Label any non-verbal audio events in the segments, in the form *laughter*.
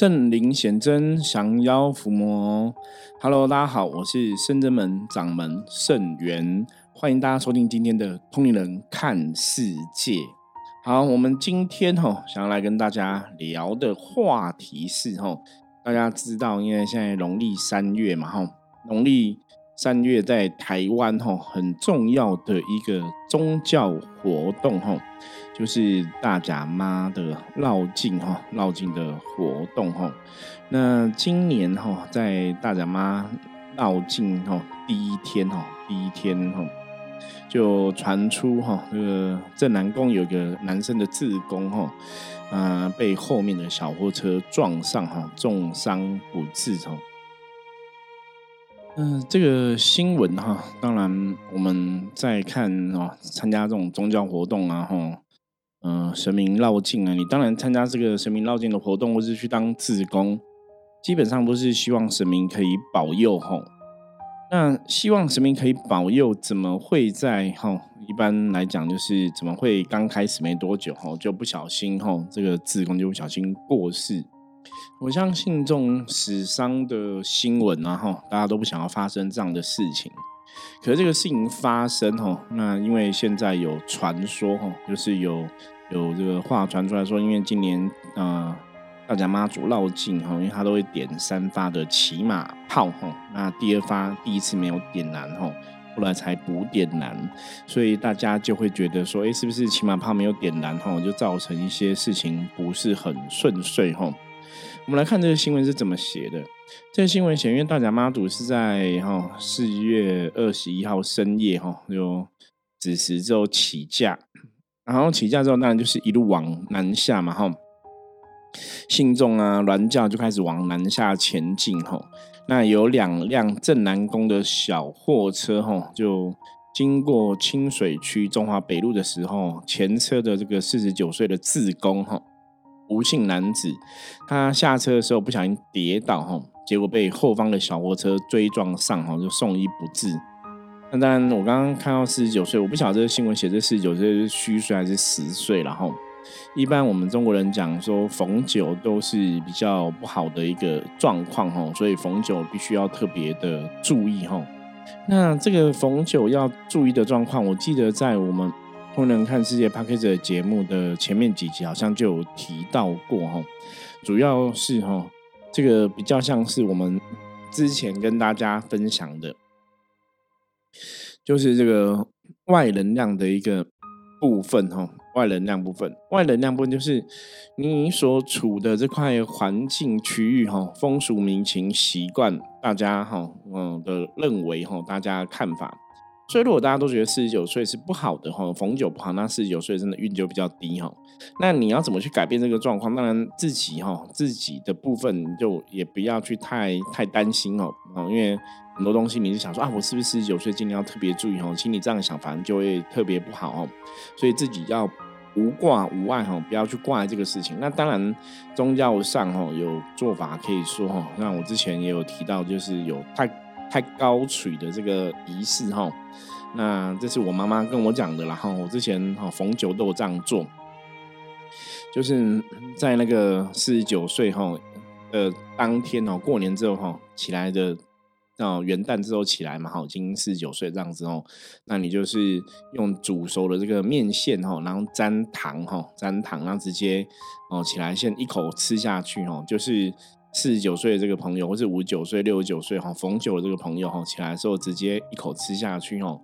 圣灵显真，降妖伏魔。Hello，大家好，我是圣真门掌门圣元，欢迎大家收听今天的通灵人看世界。好，我们今天哈想要来跟大家聊的话题是哈，大家知道，因为现在农历三月嘛哈，农历三月在台湾哈很重要的一个宗教活动哈。就是大甲妈的绕境哈，绕境的活动哈。那今年哈，在大甲妈绕境哈第一天哈，第一天哈，就传出哈，那个镇南宫有个男生的自宫哈，啊，被后面的小货车撞上哈，重伤不治哈。嗯，这个新闻哈，当然我们在看哦，参加这种宗教活动啊哈。嗯，神明绕境啊，你当然参加这个神明绕境的活动，或是去当自工，基本上都是希望神明可以保佑吼。那希望神明可以保佑，怎么会在吼？一般来讲，就是怎么会刚开始没多久吼，就不小心吼，这个自工就不小心过世。我相信这种死伤的新闻啊，吼，大家都不想要发生这样的事情。可是这个事情发生吼，那因为现在有传说吼，就是有有这个话传出来说，因为今年啊大家妈祖绕境哈，因为他都会点三发的骑马炮吼，那第二发第一次没有点燃吼，后来才补点燃，所以大家就会觉得说，哎，是不是骑马炮没有点燃吼，就造成一些事情不是很顺遂吼？我们来看这个新闻是怎么写的。这个新闻写，因为大甲妈祖是在哈四月二十一号深夜哈就子时之后起驾，然后起驾之后当然就是一路往南下嘛哈，信众啊銮轿就开始往南下前进哈。那有两辆镇南宫的小货车哈，就经过清水区中华北路的时候，前车的这个四十九岁的自工哈。吴姓男子，他下车的时候不小心跌倒，哈，结果被后方的小货车追撞上，哈，就送医不治。那当然，我刚刚看到四十九岁，我不晓得这个新闻写这四十九岁是虚岁还是实岁。然后，一般我们中国人讲说逢九都是比较不好的一个状况，哈，所以逢九必须要特别的注意，哈。那这个逢九要注意的状况，我记得在我们。不能看世界 p a c k a g e 节目的前面几集，好像就有提到过哈。主要是哈，这个比较像是我们之前跟大家分享的，就是这个外能量的一个部分哈。外能量部分，外能量部分就是你所处的这块环境区域哈，风俗民情习惯，大家哈嗯的认为哈，大家看法。所以，如果大家都觉得四十九岁是不好的哈，逢九不好，那四十九岁真的运就比较低哈。那你要怎么去改变这个状况？当然，自己哈自己的部分就也不要去太太担心哦，因为很多东西你是想说啊，我是不是四十九岁，今年要特别注意哈？请你这样想，反正就会特别不好哦。所以自己要无挂无碍哈，不要去挂这个事情。那当然，宗教上哈有做法可以说哈，那我之前也有提到，就是有太。太高垂的这个仪式哈，那这是我妈妈跟我讲的啦哈。我之前哈逢九都有这样做，就是在那个四十九岁哈的当天哦，过年之后哈起来的到元旦之后起来嘛哈，已经四十九岁这样子哦，那你就是用煮熟的这个面线哈，然后沾糖哈，沾糖，然后直接哦起来先一口吃下去哈，就是。四十九岁的这个朋友，或是五十九岁、六十九岁哈，逢九的这个朋友哈，起来的时候直接一口吃下去哦，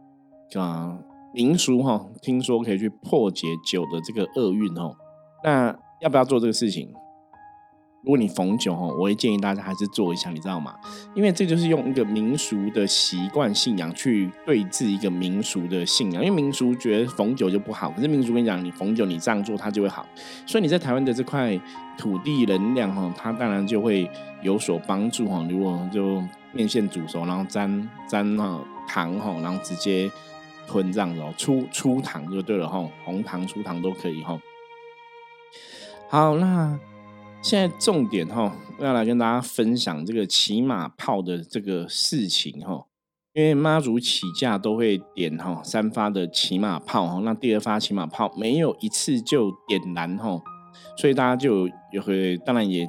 啊，民俗哈，听说可以去破解酒的这个厄运哦，那要不要做这个事情？如果你逢九哈，我会建议大家还是做一下，你知道吗？因为这就是用一个民俗的习惯信仰去对峙一个民俗的信仰。因为民俗觉得逢九就不好，可是民俗跟你讲，你逢九你这样做它就会好。所以你在台湾的这块土地能量哈，它当然就会有所帮助哈。如果就面线煮熟，然后沾沾哈糖哈，然后直接吞这样子哦，出出糖就对了哈，红糖出糖都可以哈。好，那。现在重点哈，要来跟大家分享这个骑马炮的这个事情哈。因为妈祖起驾都会点哈三发的骑马炮哈，那第二发骑马炮没有一次就点燃哈，所以大家就也会当然也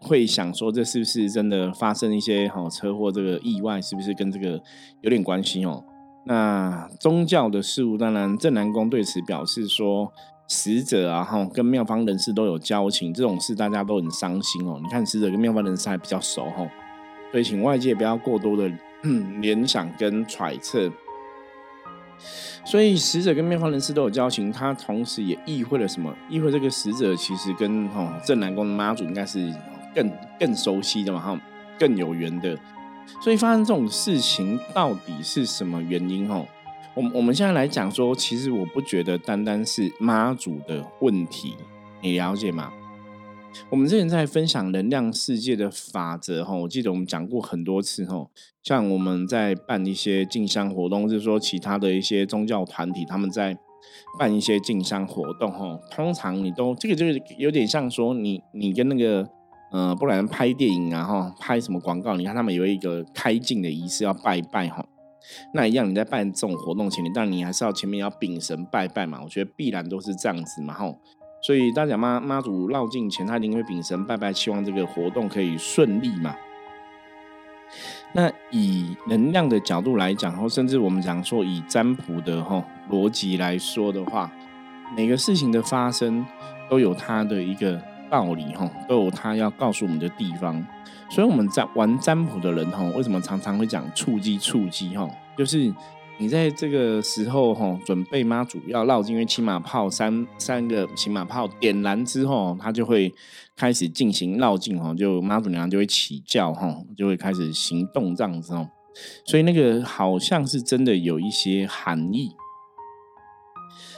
会想说，这是不是真的发生一些哈车祸这个意外，是不是跟这个有点关系哦？那宗教的事物，当然正南宫对此表示说，死者啊哈跟庙方人士都有交情，这种事大家都很伤心哦。你看死者跟庙方人士还比较熟哈，所以请外界不要过多的联想跟揣测。所以死者跟庙方人士都有交情，他同时也意会了什么？意会这个死者其实跟哈正南宫的妈祖应该是更更熟悉的嘛哈，更有缘的。所以发生这种事情到底是什么原因？哈，我我们现在来讲说，其实我不觉得单单是妈祖的问题，你了解吗？我们之前在分享能量世界的法则，哈，我记得我们讲过很多次，哈，像我们在办一些进香活动，就是说其他的一些宗教团体他们在办一些进香活动，哈，通常你都这个就是有点像说你你跟那个。呃，不然拍电影啊，哈，拍什么广告？你看他们有一个开镜的仪式要拜拜哈，那一样你在办这种活动前你，但你还是要前面要禀神拜拜嘛。我觉得必然都是这样子嘛，吼。所以大家妈妈祖绕境前，他一定会禀神拜拜，希望这个活动可以顺利嘛。那以能量的角度来讲，或甚至我们讲说以占卜的吼逻辑来说的话，每个事情的发生都有它的一个。道理哈都有他要告诉我们的地方，所以我们在玩占卜的人哈，为什么常常会讲触机触机哈？就是你在这个时候哈，准备妈祖要绕境，因为骑马炮三三个骑马炮点燃之后，他就会开始进行绕境哈，就妈祖娘娘就会起叫哈，就会开始行动这样子哦。所以那个好像是真的有一些含义。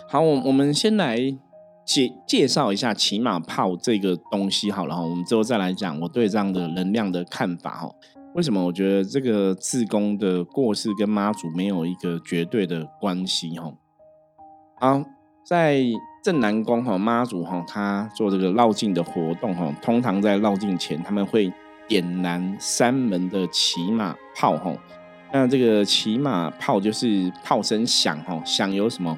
好，我我们先来。介介绍一下骑马炮这个东西好了哈，我们之后再来讲我对这样的能量的看法哈。为什么我觉得这个自宫的过世跟妈祖没有一个绝对的关系哈？好，在正南宫哈妈祖哈他做这个绕境的活动哈，通常在绕境前他们会点燃三门的骑马炮哈。那这个骑马炮就是炮声响哈，响有什么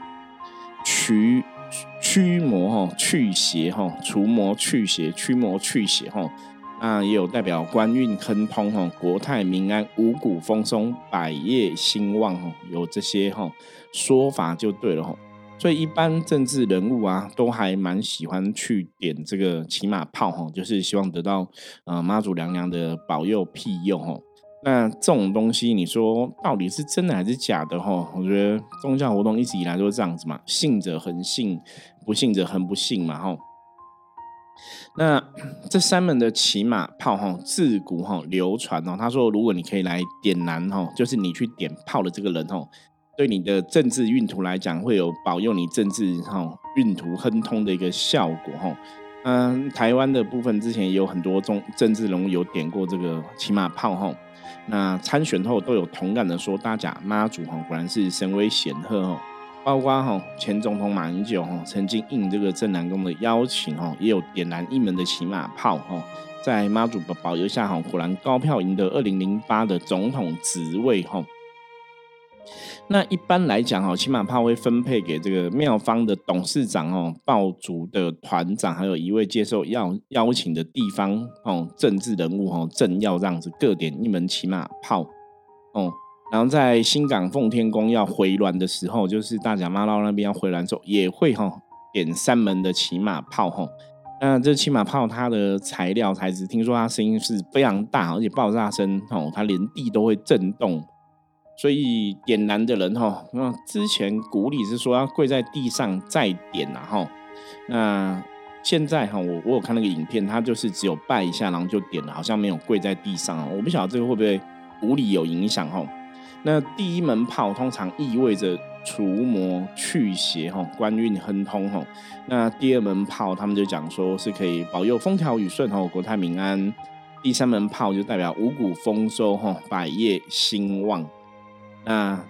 驱？驱魔哈，去邪哈，除魔去邪，驱魔去邪哈。那也有代表官运亨通哈，国泰民安，五谷丰收，百业兴旺哈。有这些哈说法就对了哈。所以一般政治人物啊，都还蛮喜欢去点这个骑马炮哈，就是希望得到呃妈祖娘娘的保佑庇佑哈。那这种东西，你说到底是真的还是假的？哈，我觉得宗教活动一直以来都是这样子嘛，信者恒信，不信者恒不信嘛，哈。那 *clears throat* 这三门的骑马炮，哈，自古哈流传哦。他说，如果你可以来点燃，哈，就是你去点炮的这个人，哈，对你的政治运途来讲，会有保佑你政治哈运途亨通的一个效果，哈。嗯，台湾的部分之前也有很多中政治人物有点过这个骑马炮，哈。那参选后都有同感的说，大家妈祖吼果然是神威显赫哦，包括吼前总统马英九吼曾经应这个镇南宫的邀请吼，也有点燃一门的骑马炮吼，在妈祖的保佑下吼，果然高票赢得二零零八的总统职位吼。那一般来讲哦，骑马炮会分配给这个庙方的董事长哦、爆竹的团长，还有一位接受邀邀请的地方哦政治人物哦，政要这样子各点一门骑马炮哦。然后在新港奉天宫要回銮的时候，就是大甲妈捞那边要回銮之后，也会哈点三门的骑马炮哈。那这骑马炮它的材料材质，听说它声音是非常大，而且爆炸声哦，它连地都会震动。所以点燃的人哈，那之前古礼是说要跪在地上再点呐哈，那现在哈，我我有看那个影片，他就是只有拜一下，然后就点了，好像没有跪在地上啊。我不晓得这个会不会古礼有影响哈。那第一门炮通常意味着除魔去邪哈，官运亨通哈。那第二门炮他们就讲说是可以保佑风调雨顺哈，国泰民安。第三门炮就代表五谷丰收哈，百业兴旺。那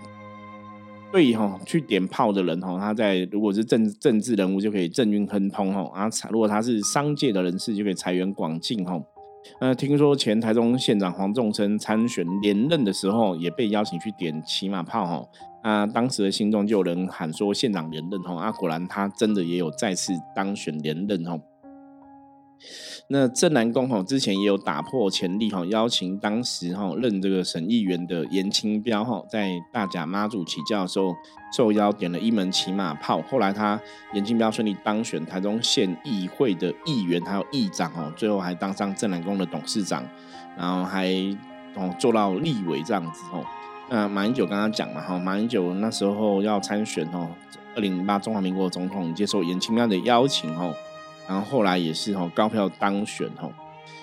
对哈，去点炮的人哈，他在如果是政政治人物就可以政运亨通哈，啊，如果他是商界的人士就可以财源广进哈。那听说前台中县长黄仲生参选连任的时候，也被邀请去点骑马炮哈。那当时的心中就有人喊说县长连任哈，啊，果然他真的也有再次当选连任哈。那镇南宫哈之前也有打破前例哈，邀请当时哈任这个省议员的严清标哈，在大甲妈祖起驾的时候受邀点了一门骑马炮，后来他严清标顺利当选台中县议会的议员还有议长哦，最后还当上镇南宫的董事长，然后还哦做到立委这样子哦。那马英九刚刚讲嘛哈，马英九那时候要参选哦，二零零八中华民国总统接受严清标的邀请哦。然后后来也是哈高票当选哈，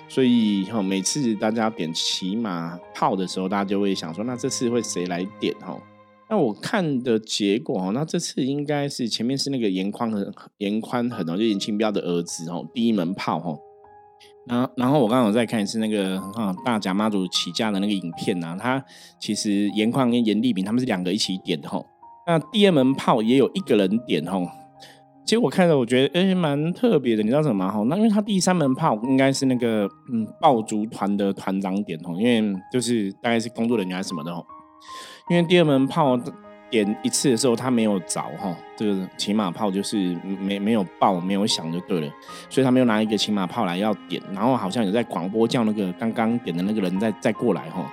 所以哈每次大家点骑马炮的时候，大家就会想说，那这次会谁来点哈？那我看的结果哈，那这次应该是前面是那个严宽很严宽很哦，就严清标的儿子哦，第一门炮哈。然后然后我刚刚有在看一次那个啊大甲妈祖起驾的那个影片呐，他其实严宽跟严立明他们是两个一起点的哈。那第二门炮也有一个人点哈。其实我看着，我觉得哎，蛮特别的。你知道什么吗哈？那因为他第三门炮应该是那个嗯爆竹团的团长点吼，因为就是大概是工作人员什么的哦。因为第二门炮点一次的时候，他没有着哈，这个骑马炮就是没没有爆，没有响就对了，所以他没有拿一个骑马炮来要点，然后好像有在广播叫那个刚刚点的那个人再再过来哈。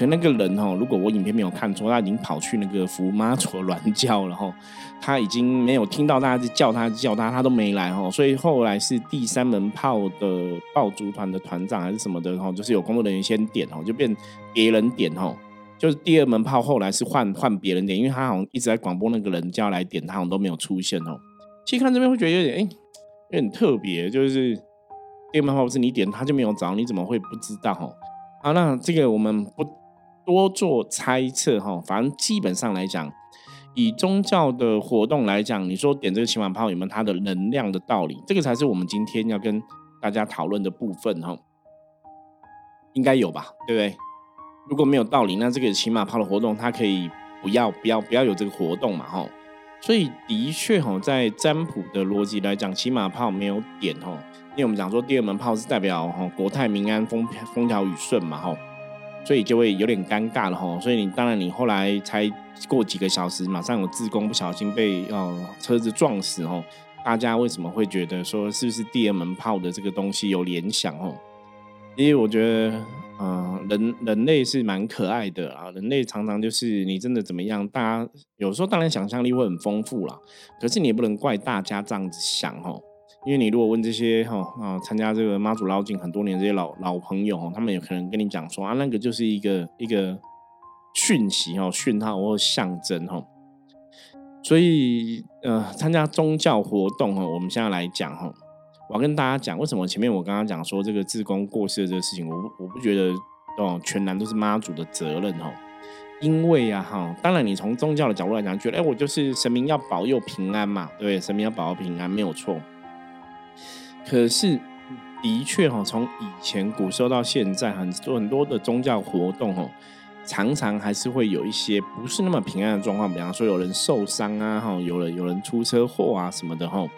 可那个人哦，如果我影片没有看错，他已经跑去那个福妈祖銮教了哈，他已经没有听到大家在叫他叫他，他都没来哈，所以后来是第三门炮的爆竹团的团长还是什么的哈，就是有工作人员先点哈，就变别人点哈，就是第二门炮后来是换换别人点，因为他好像一直在广播那个人叫来点，他好像都没有出现哦。其实看这边会觉得有点哎，有点特别，就是第二门炮不是你点他就没有着，你怎么会不知道哈？好，那这个我们不。多做猜测哈，反正基本上来讲，以宗教的活动来讲，你说点这个骑马炮有没有它的能量的道理？这个才是我们今天要跟大家讨论的部分哈。应该有吧，对不对？如果没有道理，那这个骑马炮的活动它可以不要不要不要有这个活动嘛哈。所以的确哈，在占卜的逻辑来讲，骑马炮没有点哈，因为我们讲说第二门炮是代表哈国泰民安、风风调雨顺嘛哈。所以就会有点尴尬了哈，所以你当然你后来才过几个小时，马上有自宫不小心被呃车子撞死哦，大家为什么会觉得说是不是第二门炮的这个东西有联想哦？因为我觉得，嗯，人人类是蛮可爱的啊，人类常常就是你真的怎么样，大家有时候当然想象力会很丰富啦，可是你也不能怪大家这样子想哦。因为你如果问这些哈啊参加这个妈祖捞境很多年这些老老朋友哈，他们有可能跟你讲说啊，那个就是一个一个讯息哈、讯号或象征哈。所以呃，参加宗教活动哈，我们现在来讲哈，我要跟大家讲为什么前面我刚刚讲说这个自宫过世的这个事情，我我不觉得哦全然都是妈祖的责任哈。因为啊哈，当然你从宗教的角度来讲，觉得哎我就是神明要保佑平安嘛，对，神明要保佑平安没有错。可是，的确哈，从以前古时候到现在，很多很多的宗教活动哦，常常还是会有一些不是那么平安的状况，比方说有人受伤啊，哈，有人有人出车祸啊什么的哈。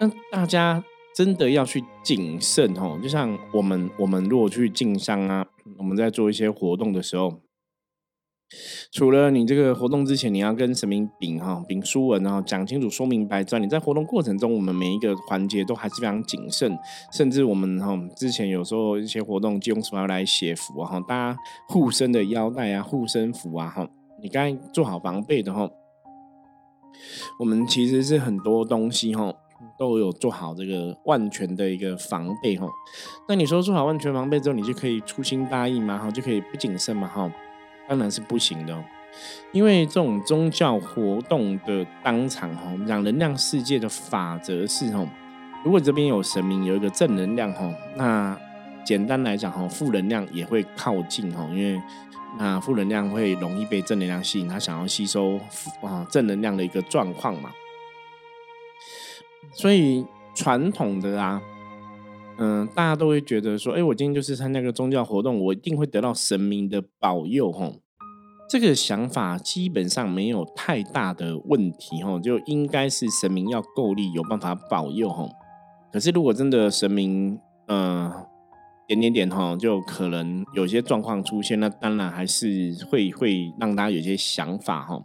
那大家真的要去谨慎哈，就像我们我们如果去进香啊，我们在做一些活动的时候。除了你这个活动之前，你要跟神明禀哈禀书文，然后讲清楚、说明白之外，你在活动过程中，我们每一个环节都还是非常谨慎。甚至我们哈之前有时候一些活动，就用什么来写符啊哈，大家护身的腰带啊、护身符啊哈，你该做好防备的哈。我们其实是很多东西哈都有做好这个万全的一个防备哈。那你说做好万全防备之后，你就可以粗心大意嘛哈，就可以不谨慎嘛哈。当然是不行的，因为这种宗教活动的当场哈，我们讲能量世界的法则是哈，如果这边有神明有一个正能量哈，那简单来讲哈，负能量也会靠近哈，因为那负能量会容易被正能量吸引，他想要吸收啊正能量的一个状况嘛，所以传统的啊。嗯，大家都会觉得说，哎，我今天就是参加个宗教活动，我一定会得到神明的保佑，吼。这个想法基本上没有太大的问题，吼，就应该是神明要够力，有办法保佑，吼。可是如果真的神明，嗯，点点点，哈，就可能有些状况出现，那当然还是会会让大家有些想法，哈。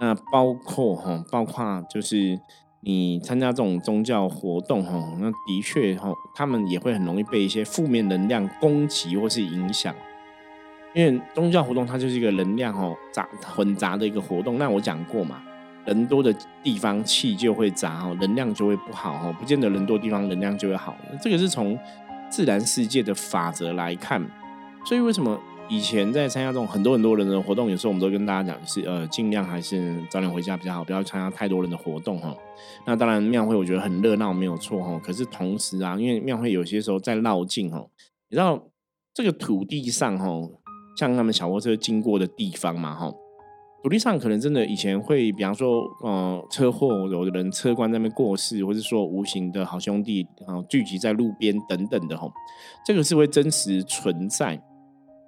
那包括哈，包括就是。你参加这种宗教活动哈，那的确哈，他们也会很容易被一些负面能量攻击或是影响。因为宗教活动它就是一个能量哦杂混杂的一个活动。那我讲过嘛，人多的地方气就会杂哦，能量就会不好哦，不见得人多地方能量就会好。这个是从自然世界的法则来看。所以为什么？以前在参加这种很多很多人的活动，有时候我们都跟大家讲是呃，尽量还是早点回家比较好，不要参加太多人的活动哈。那当然庙会我觉得很热闹没有错哈，可是同时啊，因为庙会有些时候在绕境哈，你知道这个土地上哈，像他们小货车经过的地方嘛哈，土地上可能真的以前会，比方说呃车祸，有的人车关那边过世，或者说无形的好兄弟啊聚集在路边等等的哈，这个是会真实存在。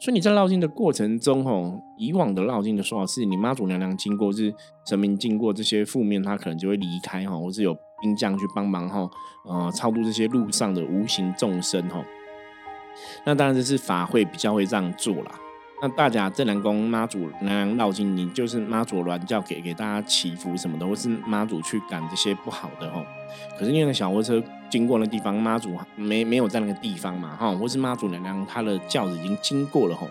所以你在绕境的过程中，吼，以往的绕境的说法是，你妈祖娘娘经过，是神明经过这些负面，她可能就会离开，哈，或是有兵将去帮忙，哈，呃，超度这些路上的无形众生，哈。那当然这是法会比较会这样做啦。那大家正南宫妈祖娘娘绕境，你就是妈祖銮教给给大家祈福什么的，或是妈祖去赶这些不好的，吼。可是因为小火车经过那地方，妈祖没没有在那个地方嘛，哈，或是妈祖娘娘她的轿子已经经过了，吼，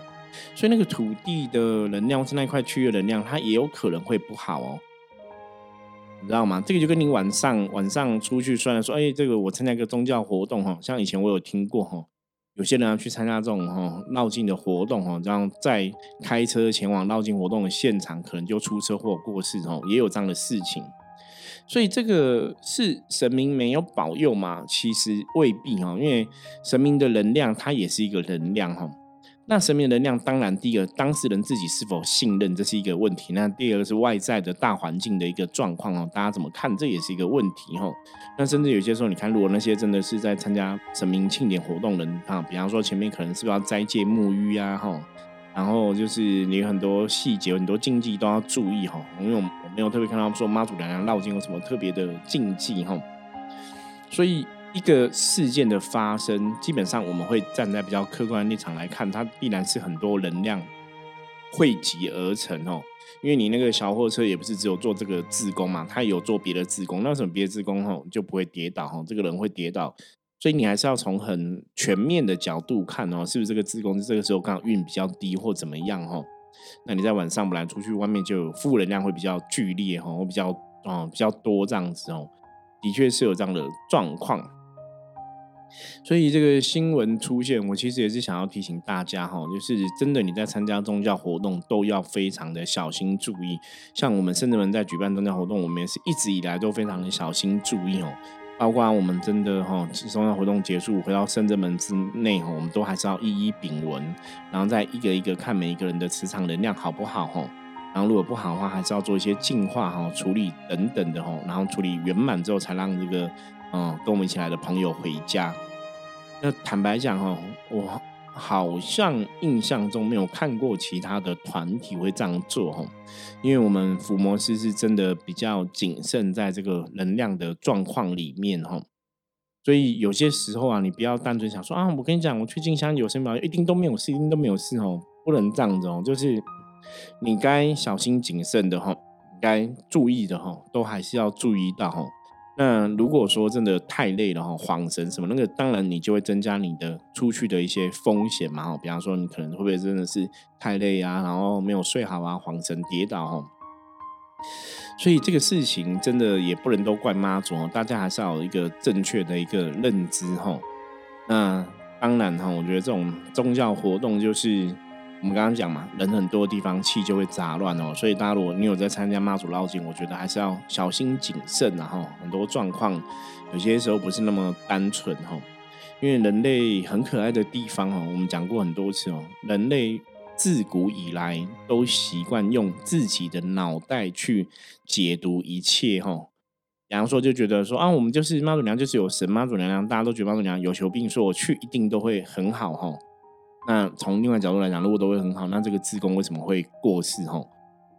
所以那个土地的能量或是那块区域的能量，它也有可能会不好哦，你知道吗？这个就跟你晚上晚上出去，虽然说，哎，这个我参加一个宗教活动，哈，像以前我有听过，哈，有些人要去参加这种哈绕境的活动，哈，这样在开车前往绕境活动的现场，可能就出车祸过世，哦，也有这样的事情。所以这个是神明没有保佑吗？其实未必哈，因为神明的能量它也是一个能量哈。那神明能量，当然第一个当事人自己是否信任，这是一个问题。那第二个是外在的大环境的一个状况哦，大家怎么看，这也是一个问题哈。那甚至有些时候，你看如果那些真的是在参加神明庆典活动人啊，比方说前面可能是不是要斋戒沐浴啊哈。然后就是你很多细节、很多禁忌都要注意哈，因为我我没有特别看到说妈祖娘娘绕境有什么特别的禁忌哈，所以一个事件的发生，基本上我们会站在比较客观的立场来看，它必然是很多能量汇集而成哦。因为你那个小货车也不是只有做这个自工嘛，它有做别的自工，那什么别的自工吼就不会跌倒哈，这个人会跌倒。所以你还是要从很全面的角度看哦，是不是这个自宫这个时候刚好运比较低或怎么样哈？那你在晚上本来出去外面就有负能量会比较剧烈哈，会比较哦比较多这样子哦，的确是有这样的状况。所以这个新闻出现，我其实也是想要提醒大家哈，就是真的你在参加宗教活动都要非常的小心注意。像我们圣人们在举办宗教活动，我们也是一直以来都非常的小心注意哦。包括我们真的哈，宗教活动结束回到圣正门之内哈，我们都还是要一一禀文，然后再一个一个看每一个人的磁场能量好不好哈。然后如果不好的话，还是要做一些净化哈、处理等等的哈。然后处理圆满之后，才让这个嗯跟我们一起来的朋友回家。那坦白讲哈，我。好像印象中没有看过其他的团体会这样做哈，因为我们伏魔师是真的比较谨慎在这个能量的状况里面哈，所以有些时候啊，你不要单纯想说啊，我跟你讲，我去静香有神庙一定都没有事，一定都没有事哦，不能这样子哦，就是你该小心谨慎的哈，该注意的哈，都还是要注意到哈。那如果说真的太累了哈，晃神什么那个，当然你就会增加你的出去的一些风险嘛哈。比方说你可能会不会真的是太累啊，然后没有睡好啊，晃神跌倒哈。所以这个事情真的也不能都怪妈祖，大家还是要有一个正确的一个认知哈。那当然哈，我觉得这种宗教活动就是。我们刚刚讲嘛，人很多地方气就会杂乱哦，所以大家如果你有在参加妈祖绕境，我觉得还是要小心谨慎然后很多状况有些时候不是那么单纯哈，因为人类很可爱的地方哦，我们讲过很多次哦，人类自古以来都习惯用自己的脑袋去解读一切哈，比方说就觉得说啊，我们就是妈祖娘就是有神，妈祖娘娘大家都觉得妈祖娘娘有求必应说我去一定都会很好哈。那从另外角度来讲，如果都会很好，那这个自宫为什么会过世？哈，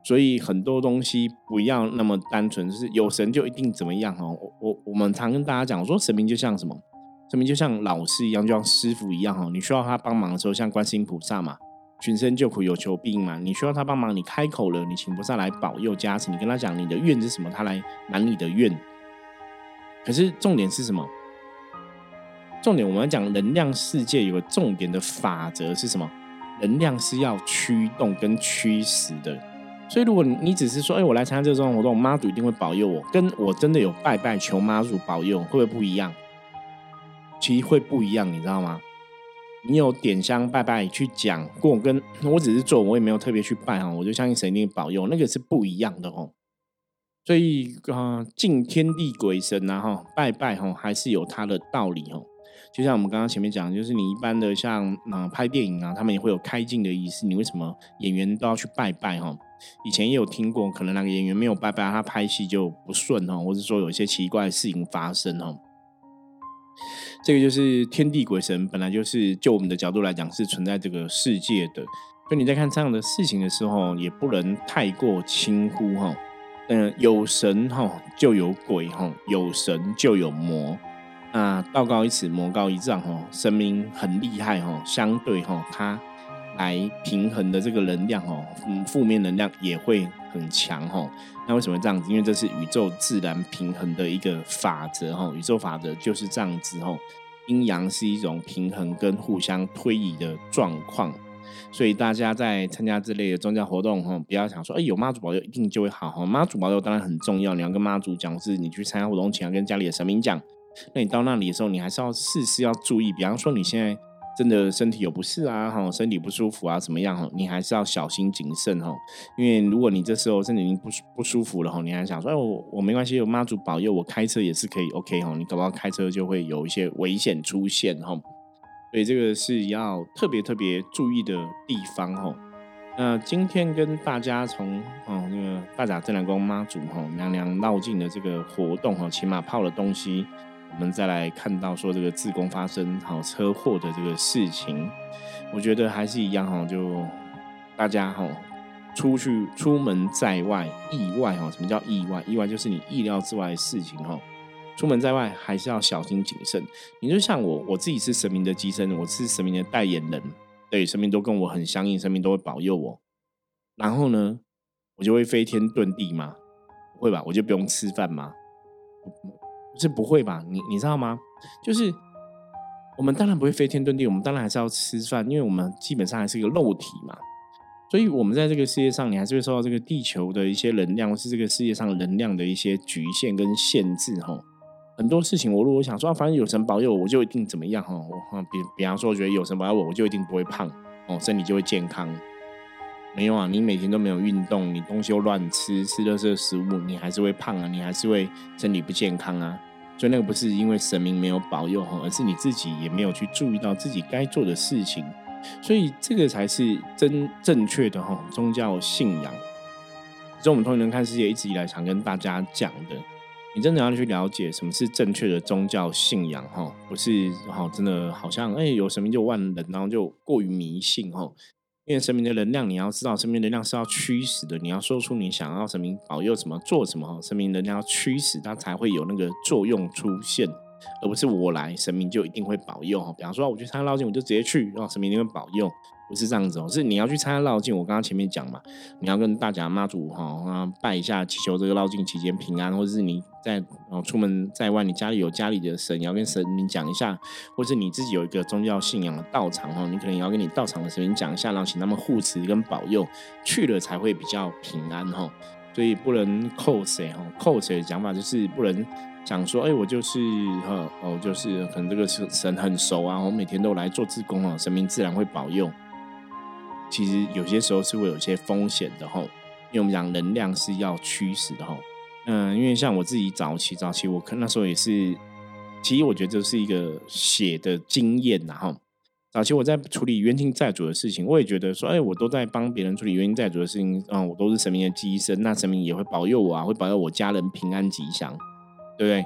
所以很多东西不要那么单纯，就是有神就一定怎么样？哈，我我我们常跟大家讲，说神明就像什么？神明就像老师一样，就像师傅一样，哈，你需要他帮忙的时候，像观世音菩萨嘛，寻声救苦，有求必应嘛。你需要他帮忙，你开口了，你请菩萨来保佑加持，你跟他讲你的愿是什么，他来满你的愿。可是重点是什么？重点我们讲能量世界有个重点的法则是什么？能量是要驱动跟驱使的。所以如果你只是说，哎，我来参加这种活动，妈祖一定会保佑我，跟我真的有拜拜求妈祖保佑，会不会不一样？其实会不一样，你知道吗？你有点香拜拜去讲过，跟我只是做，我也没有特别去拜哈，我就相信神一定保佑，那个是不一样的哦。所以啊，敬天地鬼神呐哈，拜拜哈，还是有它的道理哦。就像我们刚刚前面讲，就是你一般的像啊拍电影啊，他们也会有开镜的仪式，你为什么演员都要去拜拜哈？以前也有听过，可能那个演员没有拜拜，他拍戏就不顺哈，或者说有一些奇怪的事情发生哈。这个就是天地鬼神本来就是就我们的角度来讲是存在这个世界的，所以你在看这样的事情的时候，也不能太过轻忽哈。嗯，有神哈就有鬼哈，有神就有魔。那道高一尺，魔高一丈哦，神明很厉害哦，相对哦，它来平衡的这个能量哦，嗯，负面能量也会很强哦。那为什么这样子？因为这是宇宙自然平衡的一个法则哦，宇宙法则就是这样子哦，阴阳是一种平衡跟互相推移的状况。所以大家在参加这类的宗教活动哈，不要想说，哎，有妈祖保佑一定就会好哈。妈祖保佑当然很重要，你要跟妈祖讲，是你去参加活动前要跟家里的神明讲。那你到那里的时候，你还是要事事要注意，比方说你现在真的身体有不适啊，哈，身体不舒服啊，怎么样哈，你还是要小心谨慎哈。因为如果你这时候身体已经不不舒服了哈，你还想说，哎，我我没关系，有妈祖保佑，我开车也是可以 OK 哈。你搞不好开车就会有一些危险出现哈。所以这个是要特别特别注意的地方哈。那今天跟大家从哦那个大甲镇南宫妈祖哈娘娘绕境的这个活动哈，骑马炮的东西，我们再来看到说这个自宫发生好车祸的这个事情，我觉得还是一样哈，就大家哈出去出门在外意外哈，什么叫意外？意外就是你意料之外的事情哈。出门在外还是要小心谨慎。你就像我，我自己是神明的机身，我是神明的代言人，对神明都跟我很相应，神明都会保佑我。然后呢，我就会飞天遁地吗？不会吧？我就不用吃饭吗？是不会吧？你你知道吗？就是我们当然不会飞天遁地，我们当然还是要吃饭，因为我们基本上还是一个肉体嘛。所以，我们在这个世界上，你还是会受到这个地球的一些能量，或是这个世界上能量的一些局限跟限制，哈。很多事情，我如果想说，反正有神保佑我，就一定怎么样哈。我比比方说，我觉得有神保佑我，我就一定不会胖哦，身体就会健康。没有啊，你每天都没有运动，你东西又乱吃，吃热色食物，你还是会胖啊，你还是会身体不健康啊。所以那个不是因为神明没有保佑哈，而是你自己也没有去注意到自己该做的事情。所以这个才是真正确的哈宗教信仰。这我们通人看世界一直以来常跟大家讲的。你真的要去了解什么是正确的宗教信仰哈，不是哈，真的好像哎有神明就万能，然后就过于迷信哈。因为神明的能量，你要知道，神明能量是要驱使的。你要说出你想要神明保佑什么，做什么，神明能量要驱使，它才会有那个作用出现，而不是我来神明就一定会保佑。比方说，我去参加绕境，我就直接去，然后神明一定会保佑。不是这样子哦，是你要去参加绕境。我刚刚前面讲嘛，你要跟大甲妈祖哈拜一下，祈求这个绕境期间平安，或者是你在哦出门在外，你家里有家里的神，你要跟神明讲一下，或是你自己有一个宗教信仰的道场哈，你可能也要跟你道场的神明讲一下，然后请他们护持跟保佑，去了才会比较平安哈。所以不能扣谁哈，扣谁的讲法就是不能讲说，哎，我就是哈哦，就是可能这个神神很熟啊，我每天都来做自宫啊，神明自然会保佑。其实有些时候是会有一些风险的吼，因为我们讲能量是要驱使的吼。嗯，因为像我自己早期早期，我可那时候也是，其实我觉得这是一个血的经验呐哈。早期我在处理冤亲债主的事情，我也觉得说，哎，我都在帮别人处理冤亲债主的事情啊，我都是神明的寄身，那神明也会保佑我啊，会保佑我家人平安吉祥，对不对？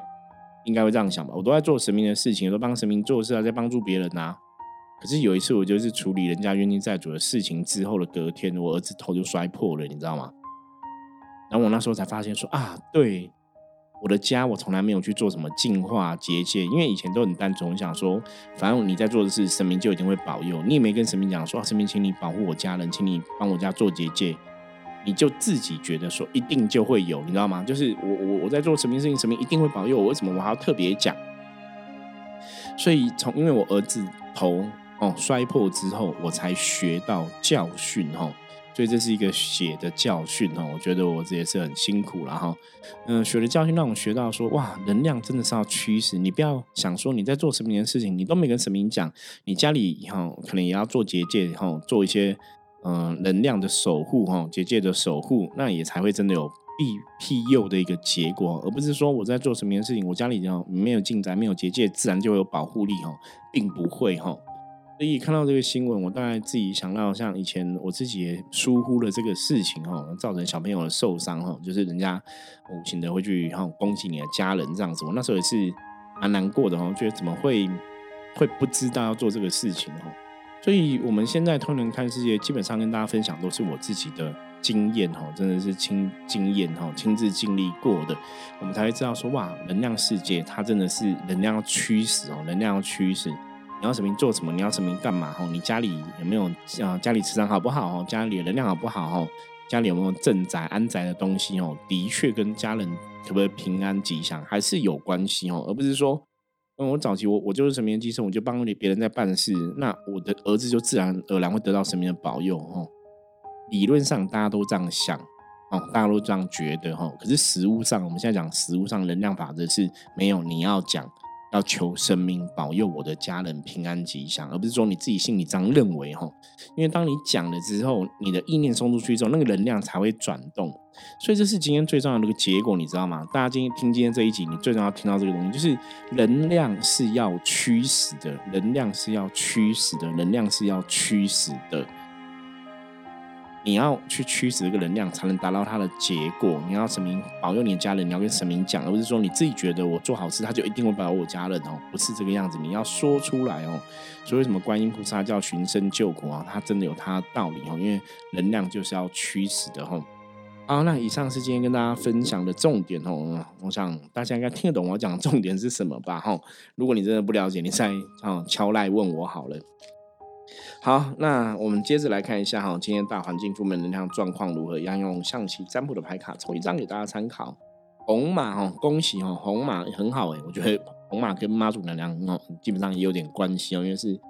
应该会这样想吧？我都在做神明的事情，我都帮神明做事啊，在帮助别人呐。可是有一次，我就是处理人家冤亲债主的事情之后的隔天，我儿子头就摔破了，你知道吗？然后我那时候才发现说啊，对，我的家我从来没有去做什么净化结界，因为以前都很单纯，我想说反正你在做的事，神明就一定会保佑。你也没跟神明讲说，神明，请你保护我家人，请你帮我家做结界。你就自己觉得说一定就会有，你知道吗？就是我我我在做什么事情，神明一定会保佑我，为什么我还要特别讲？所以从因为我儿子头哦摔破之后，我才学到教训哦。所以这是一个血的教训哦，我觉得我这也是很辛苦了哈。嗯，血的教训让我学到说，哇，能量真的是要驱使你，不要想说你在做什么的事情，你都没跟神明讲，你家里以后可能也要做结界哈，做一些嗯能量的守护哈，结界的守护，那也才会真的有庇庇佑的一个结果，而不是说我在做什么事情，我家里哦没有进宅，没有结界，自然就会有保护力哈，并不会哈。所以看到这个新闻，我大概自己想到，像以前我自己也疏忽了这个事情哦，造成小朋友的受伤哈，就是人家无情的会去哈攻击你的家人这样子，我那时候也是蛮难过的哈，觉得怎么会会不知道要做这个事情哈。所以我们现在通人看世界，基本上跟大家分享都是我自己的经验哈，真的是亲经验哈，亲自经历过的，我们才会知道说哇，能量世界它真的是能量驱使哦，能量驱使。你要什么做什么？你要什么干嘛？哈，你家里有没有啊？家里磁场好不好？哦，家里能量好不好？哦，家里有没有镇宅安宅的东西？哦，的确跟家人可不可以平安吉祥还是有关系哦，而不是说，嗯，我早期我我就是神明寄生，我就帮你别人在办事，那我的儿子就自然而然会得到神明的保佑哦。理论上大家都这样想哦，大家都这样觉得哈。可是实物上，我们现在讲实物上能量法则是没有你要讲。要求神明保佑我的家人平安吉祥，而不是说你自己心里这样认为哈。因为当你讲了之后，你的意念送出去之后，那个能量才会转动。所以这是今天最重要的一个结果，你知道吗？大家今天听今天这一集，你最重要听到这个东西，就是能量是要驱使的，能量是要驱使的，能量是要驱使的。你要去驱使这个能量，才能达到它的结果。你要神明保佑你的家人，你要跟神明讲，而不是说你自己觉得我做好事，他就一定会保佑我家人哦，不是这个样子。你要说出来哦。所以为什么观音菩萨叫寻声救苦啊？他真的有他的道理哦，因为能量就是要驱使的哦。好，那以上是今天跟大家分享的重点哦。我想大家应该听得懂我讲的重点是什么吧？哈，如果你真的不了解，你再啊敲来问我好了。好，那我们接着来看一下哈，今天大环境负面能量状况如何？要用象棋占卜的牌卡抽一张给大家参考。红马哈，恭喜哈，红马很好哎，我觉得红马跟妈祖能量哦，基本上也有点关系哦，因为是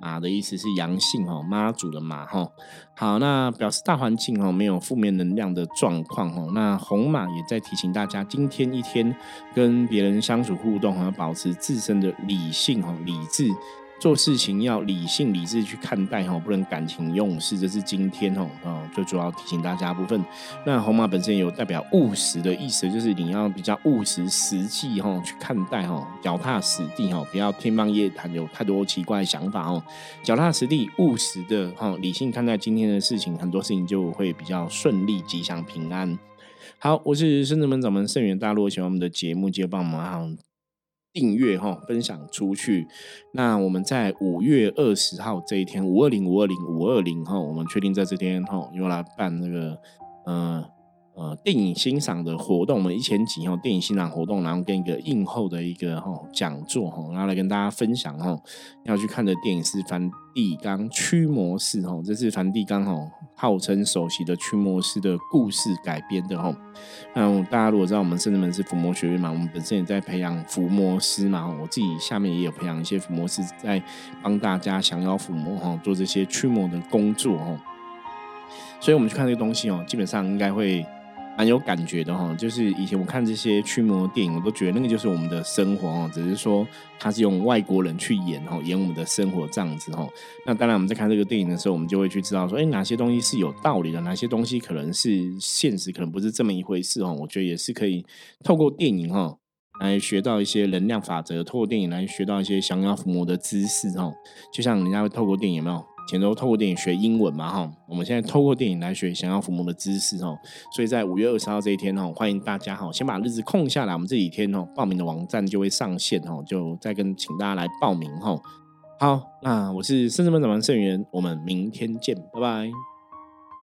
马的意思是阳性哈，妈祖的马哈。好，那表示大环境哈没有负面能量的状况哈。那红马也在提醒大家，今天一天跟别人相处互动哈，保持自身的理性哈，理智。做事情要理性理智去看待哈，不能感情用事。这是今天哦啊最主要提醒大家部分。那红马本身有代表务实的意思，就是你要比较务实实际哈去看待哈，脚踏实地哈，不要天方夜谭，有太多奇怪的想法哦。脚踏实地、务实的哈，理性看待今天的事情，很多事情就会比较顺利、吉祥、平安。好，我是深圳门掌门盛元，大家如果喜欢我们的节目，记得帮我们。订阅哈，分享出去。那我们在五月二十号这一天，五二零五二零五二零哈，我们确定在这天哈，用来办那个嗯。呃，呃电影欣赏的活动，我们一千集哈，电影欣赏活动，然后跟一个映后的一个哈讲座哈，然后来跟大家分享哈，要去看的电影是梵蒂冈驱魔师哈，这是梵蒂冈哈号称首席的驱魔师的故事改编的哈。那大家如果知道我们圣人门是伏魔学院嘛，我们本身也在培养伏魔师嘛，我自己下面也有培养一些伏魔师，在帮大家想要伏魔哈，做这些驱魔的工作哈。所以我们去看这个东西哦，基本上应该会。蛮有感觉的哈，就是以前我看这些驱魔电影，我都觉得那个就是我们的生活哦，只是说他是用外国人去演哈，演我们的生活这样子哈。那当然我们在看这个电影的时候，我们就会去知道说，哎，哪些东西是有道理的，哪些东西可能是现实，可能不是这么一回事哦。我觉得也是可以透过电影哈来学到一些能量法则，透过电影来学到一些降妖伏魔的知识哈。就像人家会透过电影有没有？前都透过电影学英文嘛，哈，我们现在透过电影来学想要父母的知识，哦，所以在五月二十号这一天，哦，欢迎大家，哈，先把日子空下来，我们这几天，哦，报名的网站就会上线，哦，就再跟请大家来报名，哈，好，那我是深圳本掌门盛元，我们明天见，拜拜。